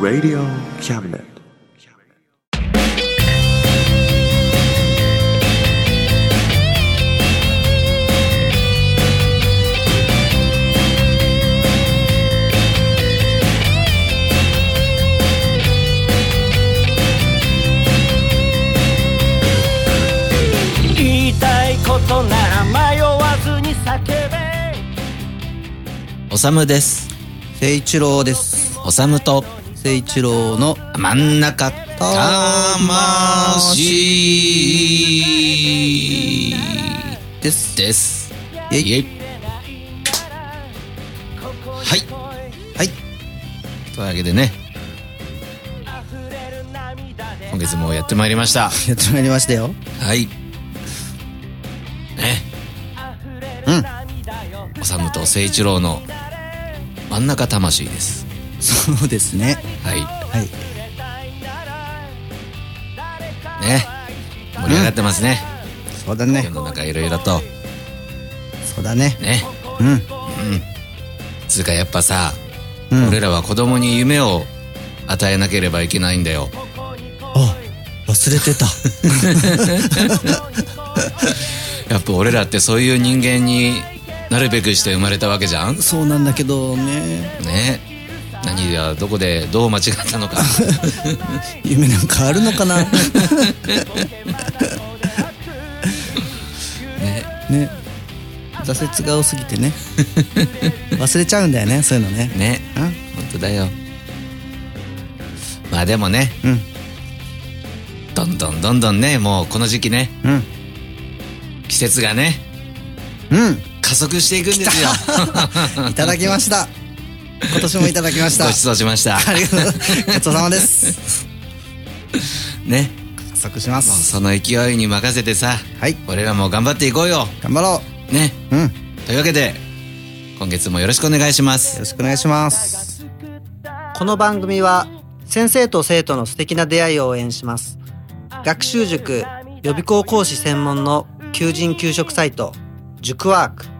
Radio Cabinet. むです。聖一郎です。おさむと聖一郎の真ん中魂です。です。イェイイェイはい。はい。というわけでね、今月もやってまいりました。やってまいりましたよ。はい。ね。うん。おさむと誠一郎の真ん中魂です。そうですね。はい。はい。ね。盛り上がってますね。そうだね世。の中いろいろと。そうだね。ね。うん。つうかやっぱさ、うん俺らは子供に夢を与えなければいけないんだよ。あ、忘れてた。やっぱ俺らってそういう人間になるべくして生まれたわけじゃん？そうなんだけどね。ね。何がどこでどう間違ったのか。夢なんかあるのかな？ね。ね。挫折が多すぎてね。忘れちゃうんだよね、そういうのね。ね。うん。本当だよ。まあでもね、うん。どんどんどんどんね、もうこの時期ね、うん。季節がね、うん。加速していくんですよ。いただきました。今年もいただきました。ごちそうしました。ありがとう。ごちそうさまです。ね。加速します。その勢いに任せてさ、はい。俺らも頑張っていこうよ。頑張ろね。う。うん。よというわけで、今月もよろしくお願いします。ろしくお願いします。この番組は先生と生徒の素敵な出会いを応援します学習塾予備校講師専門の求人・給食サイト塾ワーク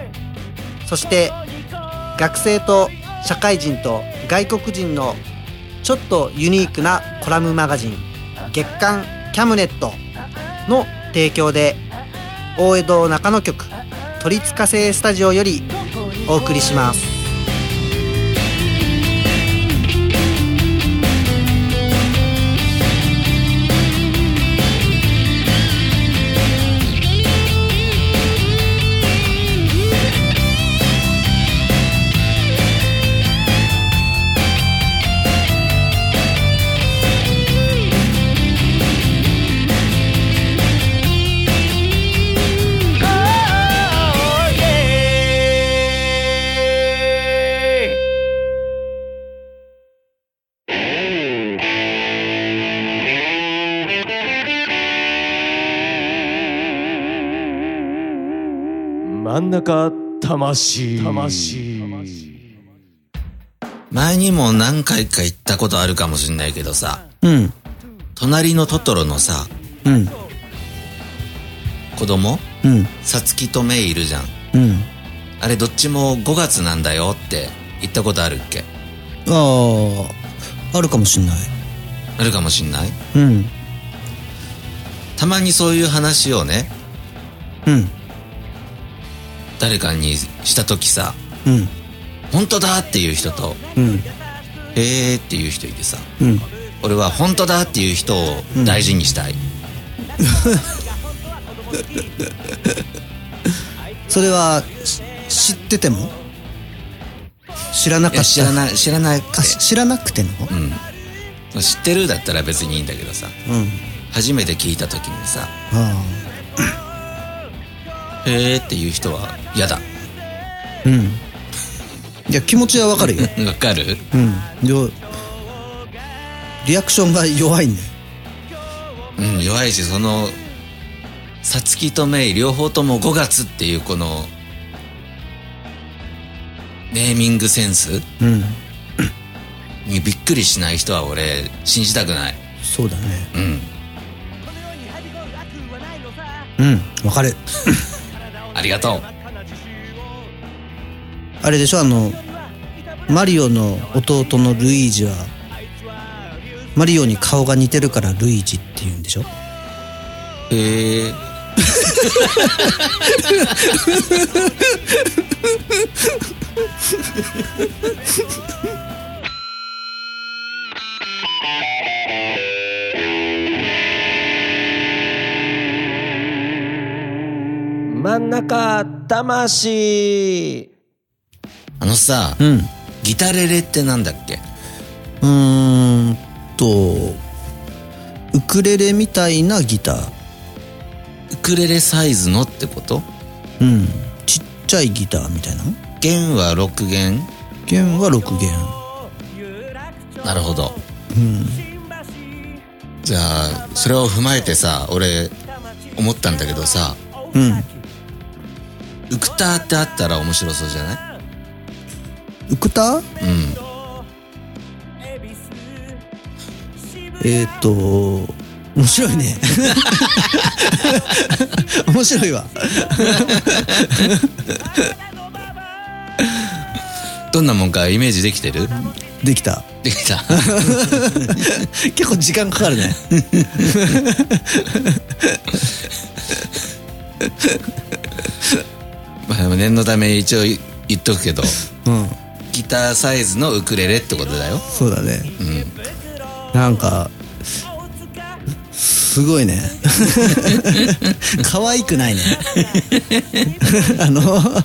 そして学生と社会人と外国人のちょっとユニークなコラムマガジン月刊キャムネットの提供で大江戸中野局都立火星スタジオよりお送りします。真ん中魂魂前にも何回か行ったことあるかもしんないけどさ、うん。隣のトトロのさ、うん。子供うん。さつきとメイいるじゃん。うん。あれどっちも5月なんだよって言ったことあるっけ？ああ、あるかもしんない。あるかもしんない？うん。たまにそういう話をね、うん。誰かにした時さ、うん。本当だっていう人と、うん。「へーっていう人いてさうん。俺は「本当だ」っていう人を大事にしたい、それはし知ってても？知らないかった。や知らない知らなく知らなくての？うん。知ってるだったら別にいいんだけどさ。うん。初めて聞いた時にさあ「へーっていう人は嫌だ。あうん。いや気持ちはわかるよ。わかる？うん。よリアクションが弱いんだよ。うん弱いしそのさつきとメイ両方とも5月っていうこのネーミングセンス？うん。にびっくりしない人は俺信じたくない。そうだね。うん。うん。わかるありがとう。あれでしょ？あのマリオの弟のルイージはマリオに顔が似てるからルイージって言うんでしょ？へえ 真ん中魂。あのさ、うん。ギタレレってなんだっけ？うーんとウクレレみたいなギター。ウクレレサイズのってこと？うん。ちっちゃいギターみたいな？の弦は6弦。弦は6弦。なるほど。うん。じゃあそれを踏まえてさ俺思ったんだけどさ。うんウクターってあったら面白そうじゃない？ウクターうん。えっ、ー、と面白いね。面白いわ。どんなもんかイメージできてる？できた。できた。結構時間かかるね まあ念のため一応言っとくけどうん。ギターサイズのウクレレってことだよ。そうだね。うん。なんかすごいね。可愛くないね。あの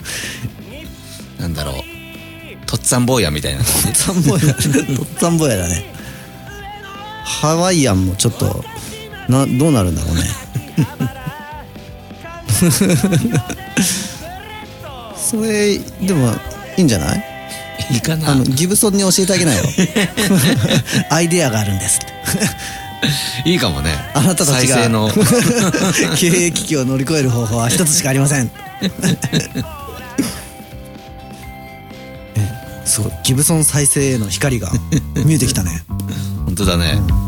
なんだろう。とっつぁん坊やみたいな。感じサンボヤだねとっつぁんぼやだね。ハワイアンもちょっとなどうなるんだろうね それでもいいんじゃない？いいかな。あのギブソンに教えてあげなよ。アイデアがあるんです。いいかもね。あなたたちが再生の。経営危機を乗り越える方法は一つしかありません。えすごい。ギブソン再生への光が見えてきたね。本当だね。流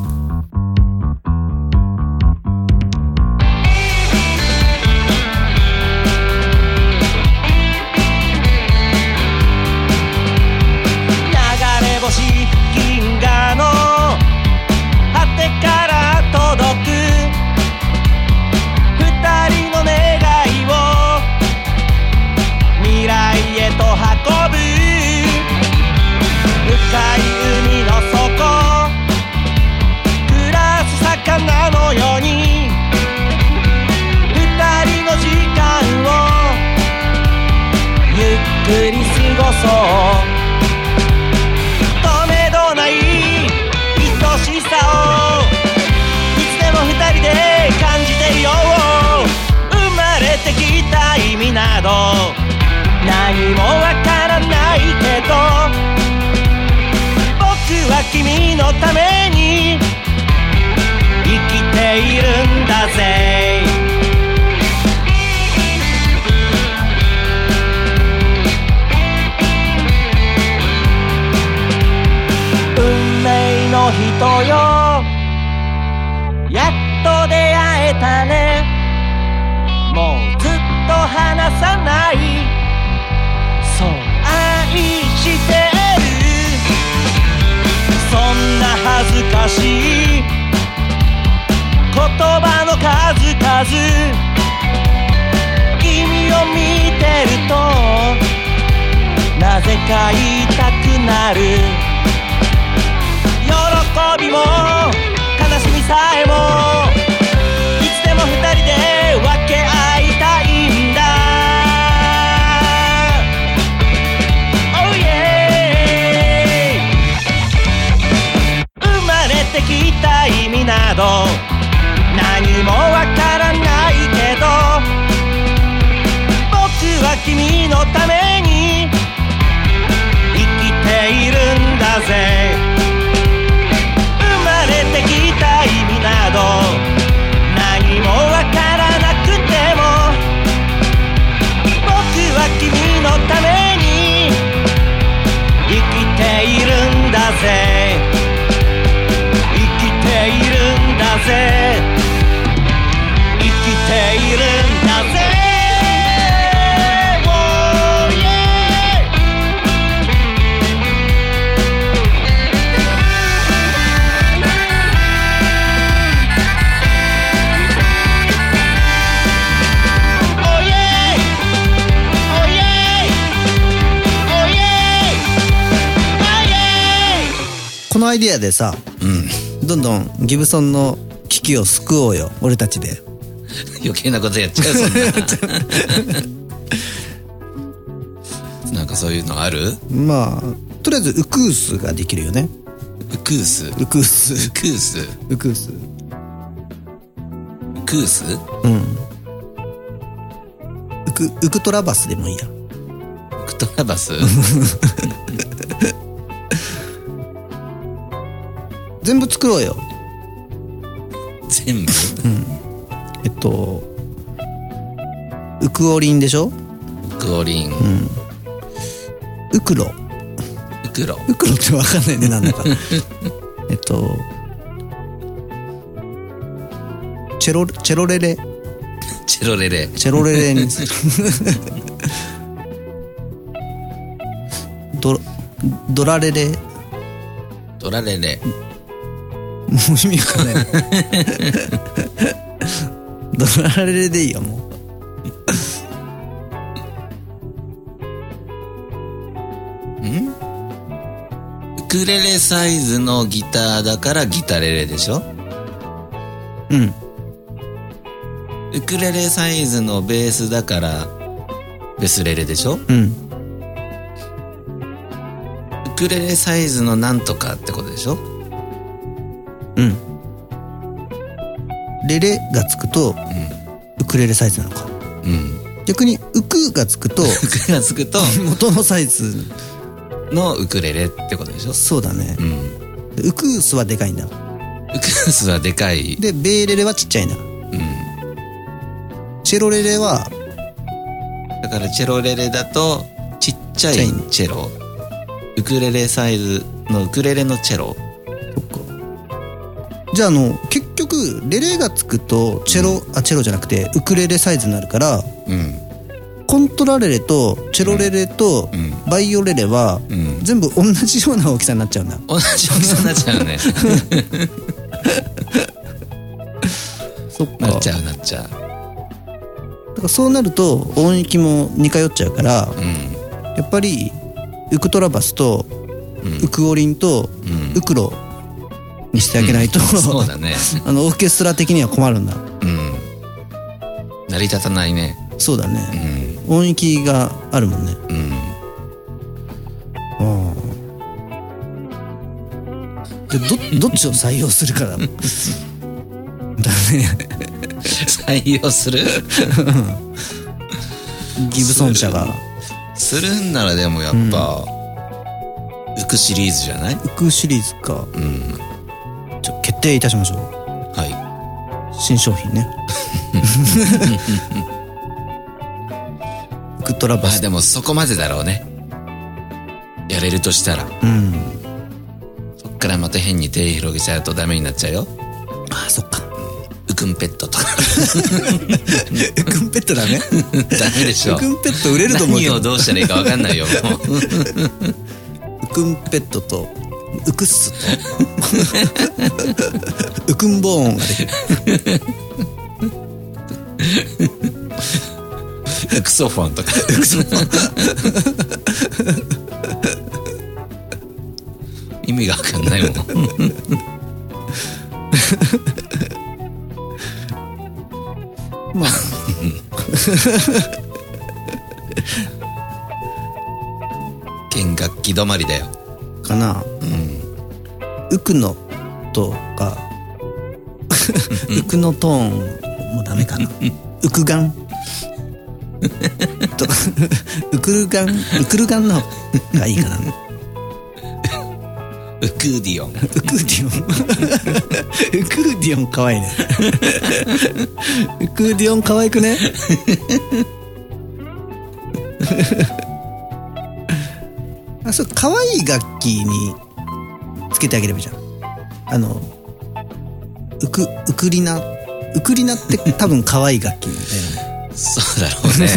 人よ。やっと出会えたね。もうずっと離さない。そう愛してる。そんな恥ずかしい。言葉の数々。君を見てるとなぜか言いたくなる。びも悲しみさえもいつでも二人で分け合いたいんだ。Oh yeah 生まれてきた意味など何もわからないけど僕は君のために生きているんだぜ。ぜ。生きているんだぜ、このアイディアでさ、うん、どんどんギブソンの危機を救おうよ俺たちで。余計なことやっちゃうそんな。なんかそういうのある？まあとりあえずウクースができるよね。ウクースウクースウクースウクースウクースうん。ウクウクトラバスでもいいや。ウクトラバス全部作ろうよ全部？えっとウクオリンでしょ？ウクオリン、ウクロ。ウクロ。ウクロってわかんないねなんだか。えっとチェロチェロレレ。チェロレレ。チェロレレにする。ドドラレレ。もドラレレう意味わかんない。ドラレレでいいよもう。ウクレレサイズのギターだからギタレレでしょ？うん。ウクレレサイズのベースだからベスレレでしょ？うん。ウクレレサイズのなんとかってことでしょ？うん。レレがつくと、ウクレレサイズなのか。うん。逆にウクがつくと ウクがつくと元のサイズのウクレレってことでしょ？そうだね。う、ん。ウクースはでかいんだ。ウクースはでかい。でベーレレはちっちゃいんだ。うん。チェロレレはだからチェロレレだとちっちゃいちっちゃい。チェロウクレレサイズのウクレレのチェロじゃああの結局レレがつくとチェロ、あチェロじゃなくてウクレレサイズになるからうん。コントラレレとチェロレレとうん。バイオレレはうん。全部同じような大きさになっちゃうんだ。同じ大きさになっちゃうね。そっか。なっちゃうなっちゃう。だからそうなると音域も似通っちゃうからうん。やっぱりウクトラバスとうん。ウクオリンとうん。ウクロにしてあげないと、そうだね。あのオーケストラ的には困るんだうん。成り立たないね。そうだうね、ん。音域があるもんね。うん。でどどっちを採用するかだ。だね。採用する？ギブソン社が。する。んならでもやっぱ、ウクシリーズじゃない？ウクシリーズか。うん決定いたしましょう。はい。新商品ね。ウクトラバスまあでもそこまでだろうね。やれるとしたら。うん。そっからまた変に手広げちゃうとダメになっちゃうよ。あそっか。ウクンペットとか。ウクンペットダメ ダメでしょ。ウクンペット売れると思う何をどうしたらいいか分かんないよもう。ウクンペットとウクッスとウクンボーンができる。ウクソフォンとか。意味が分かんないもん。まあ。弦楽器止まりだよかな。ウクのとか。ウクのトーンもダメかな。ウクガン。とウクルガン。ウクルガンの方。がいいかな。ウクーディオン。ウクーディオン。ウクーディオンかわいいね。ウクーディオンかわいくねあそうかわいい楽器につけてあげればいいじゃん。あのウクウクリナウクリナって 多分かわいい楽器だよね。そうだろうね。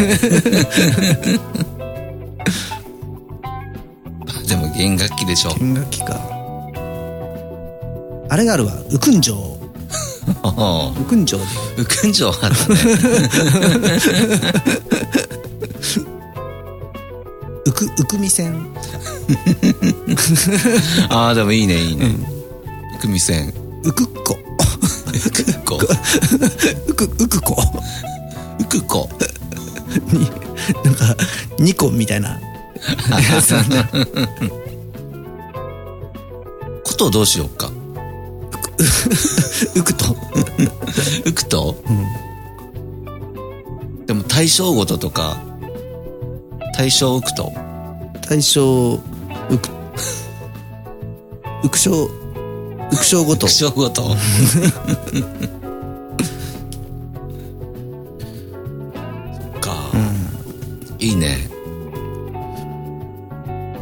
でも弦楽器でしょ。弦楽器か。あれがあるわ。ウクンジョウおウクンジョウで。ウクンジョーあったねう く、うくみ線。ああ、でもいいね、いいね。組線。うくっこ。うくっこ。うく、うくこ。うくこ。に、なんか、ニコみたいな。やつなんだことどうしようか。うくと。うくと？でも対象ごととか、対象うくと。対象、うく、うくしょう、うくしょうごと対。象ごと。そっか。いいね。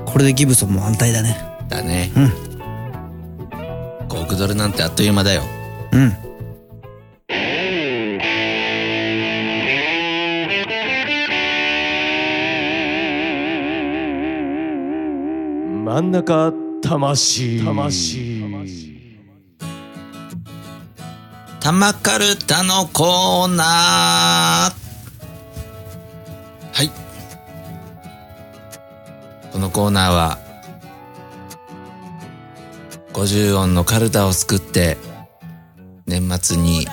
これでギブソンも安泰だね。だね。5億ドルなんてあっという間だよ。うん。真ん中魂魂玉カルタのコーナーはい。このコーナーは、50音のカルタを作って、年末に、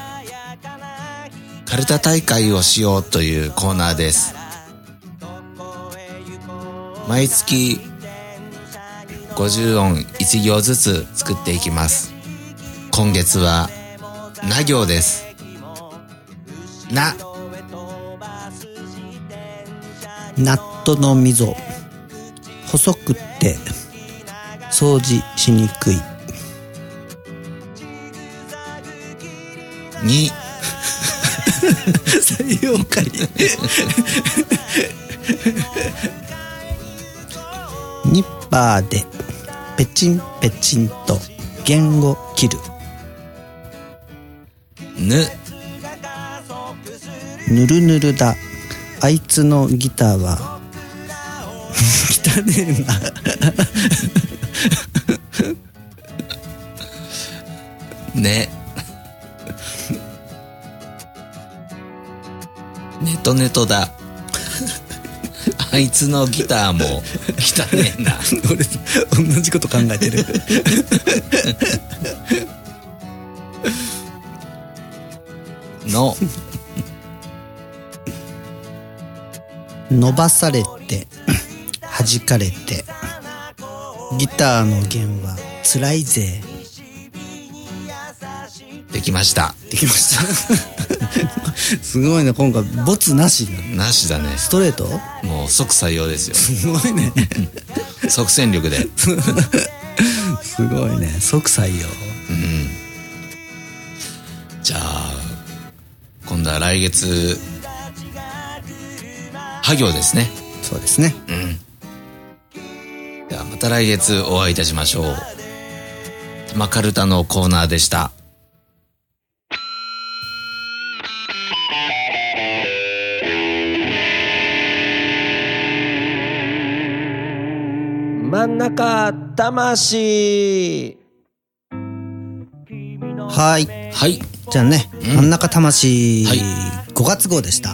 カルタ大会をしようというコーナーです。毎月、50音1行ずつ作っていきます。今月は、な行です。な、ナットの溝。細くって、掃除しにくい。に、採用会。ニッパーで、ペチンペチンと、弦を切る。ぬ、ぬるぬるだ。あいつのギターは、汚ねえな。ね。ネトネトだ。あいつのギターも汚ねえな。俺、同じこと考えてる。の、伸ばされて、弾かれて、ギターの弦は辛いぜ。できました。できました。すごいね、今回、ボツなしなしだね。ストレート？もう即採用ですよ。すごいね。即戦力で。すごいね。即採用。うん。じゃあ、今度は来月、は行ですね。そうですね。うん。ではまた来月お会いいたしましょう。玉カルタのコーナーでした。真ん中魂はい。はい。じゃあね、うん真ん中魂、はい5月号でした。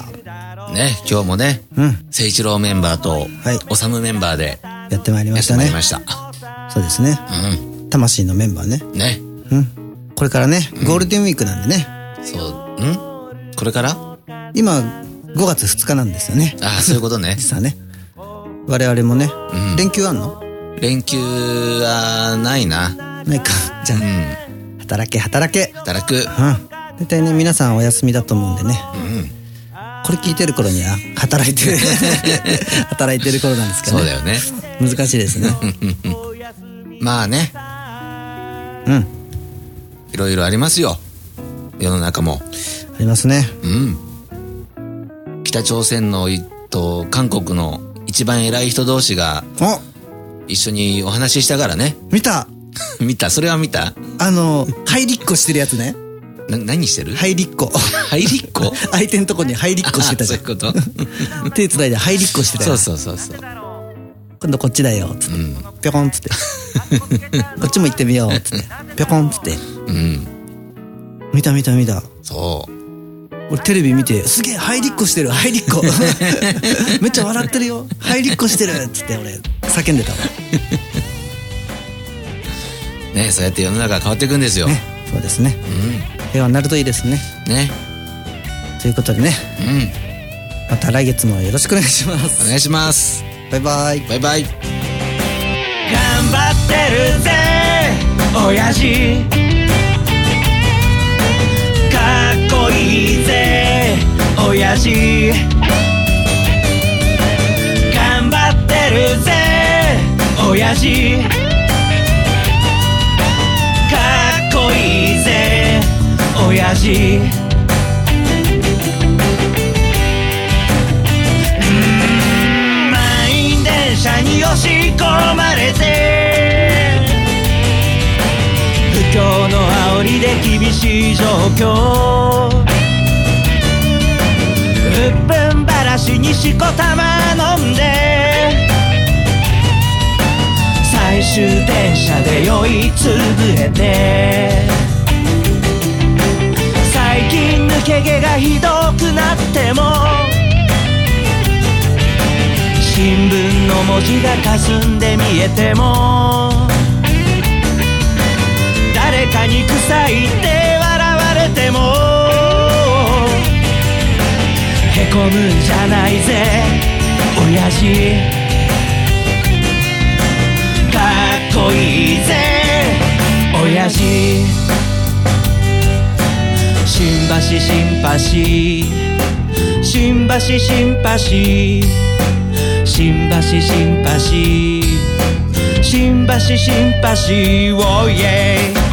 ね、今日もね、うん。誠一郎メンバーと、はい。おさむメンバーでやってまいりましてたねまいり。ました。そうですね。魂のメンバーね。うん。ね。うん。これからね、ゴールデンウィークなんでね。そう、ん？これから？今、5月2日なんですよね。ああ、そういうことね。実はね。我々もね、うん連休あんの？連休はないな。ないか。じゃうあ、ん。働け、働け。働く。うん。大体ね、皆さんお休みだと思うんでね。うん。これ聞いてる頃には、働いてる、働いてる頃なんですけどね。そうだよね。難しいですね。まあね、うん。いろいろありますよ。世の中も。ありますね。うん。北朝鮮のいと韓国の一番偉い人同士がお一緒にお話ししたからね。見た 見たそれは見た？あの、入りっこしてるやつね。な、何してる？入りっこ。入りっこ相手のとこに入りっこしてたじゃ。あそういうんこと？手伝いで入りっこしてたよ。そうそうそうそう。今度こっちだよ、つって。うん。ぴょこんつって。こっちも行ってみよう、つって。ぴょこんつって。うん。見た見た見た。そう。俺テレビ見て、すげえ、入りっこしてる、入りっこ。めっちゃ笑ってるよ、入りっこしてるっつって俺、叫んでたわ。ねそうやって世の中変わっていくんですよ。ね、そうですね。平和になるといいですね。うん。ね。ということでね、うん。また来月もよろしくお願いします。お願いします。バイバイ。バイバイ。頑張ってるぜ親父いいぜ親父頑張ってるぜ親父かっこいいぜ親父満員電車に押し込まれて。不況の煽りで厳しい状況。うっぷんばらしにしこたま飲んで。最終電車で酔いつぶれて。最近抜け毛がひどくなっても。新聞の文字が霞んで見えても。誰かに臭いって込むんじゃないぜ。親父。かっこいいぜ。親父。新橋シンパシー新橋。シンパシー新橋シンパシー新橋。シンパシーおいえい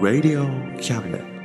Radio Cabinet.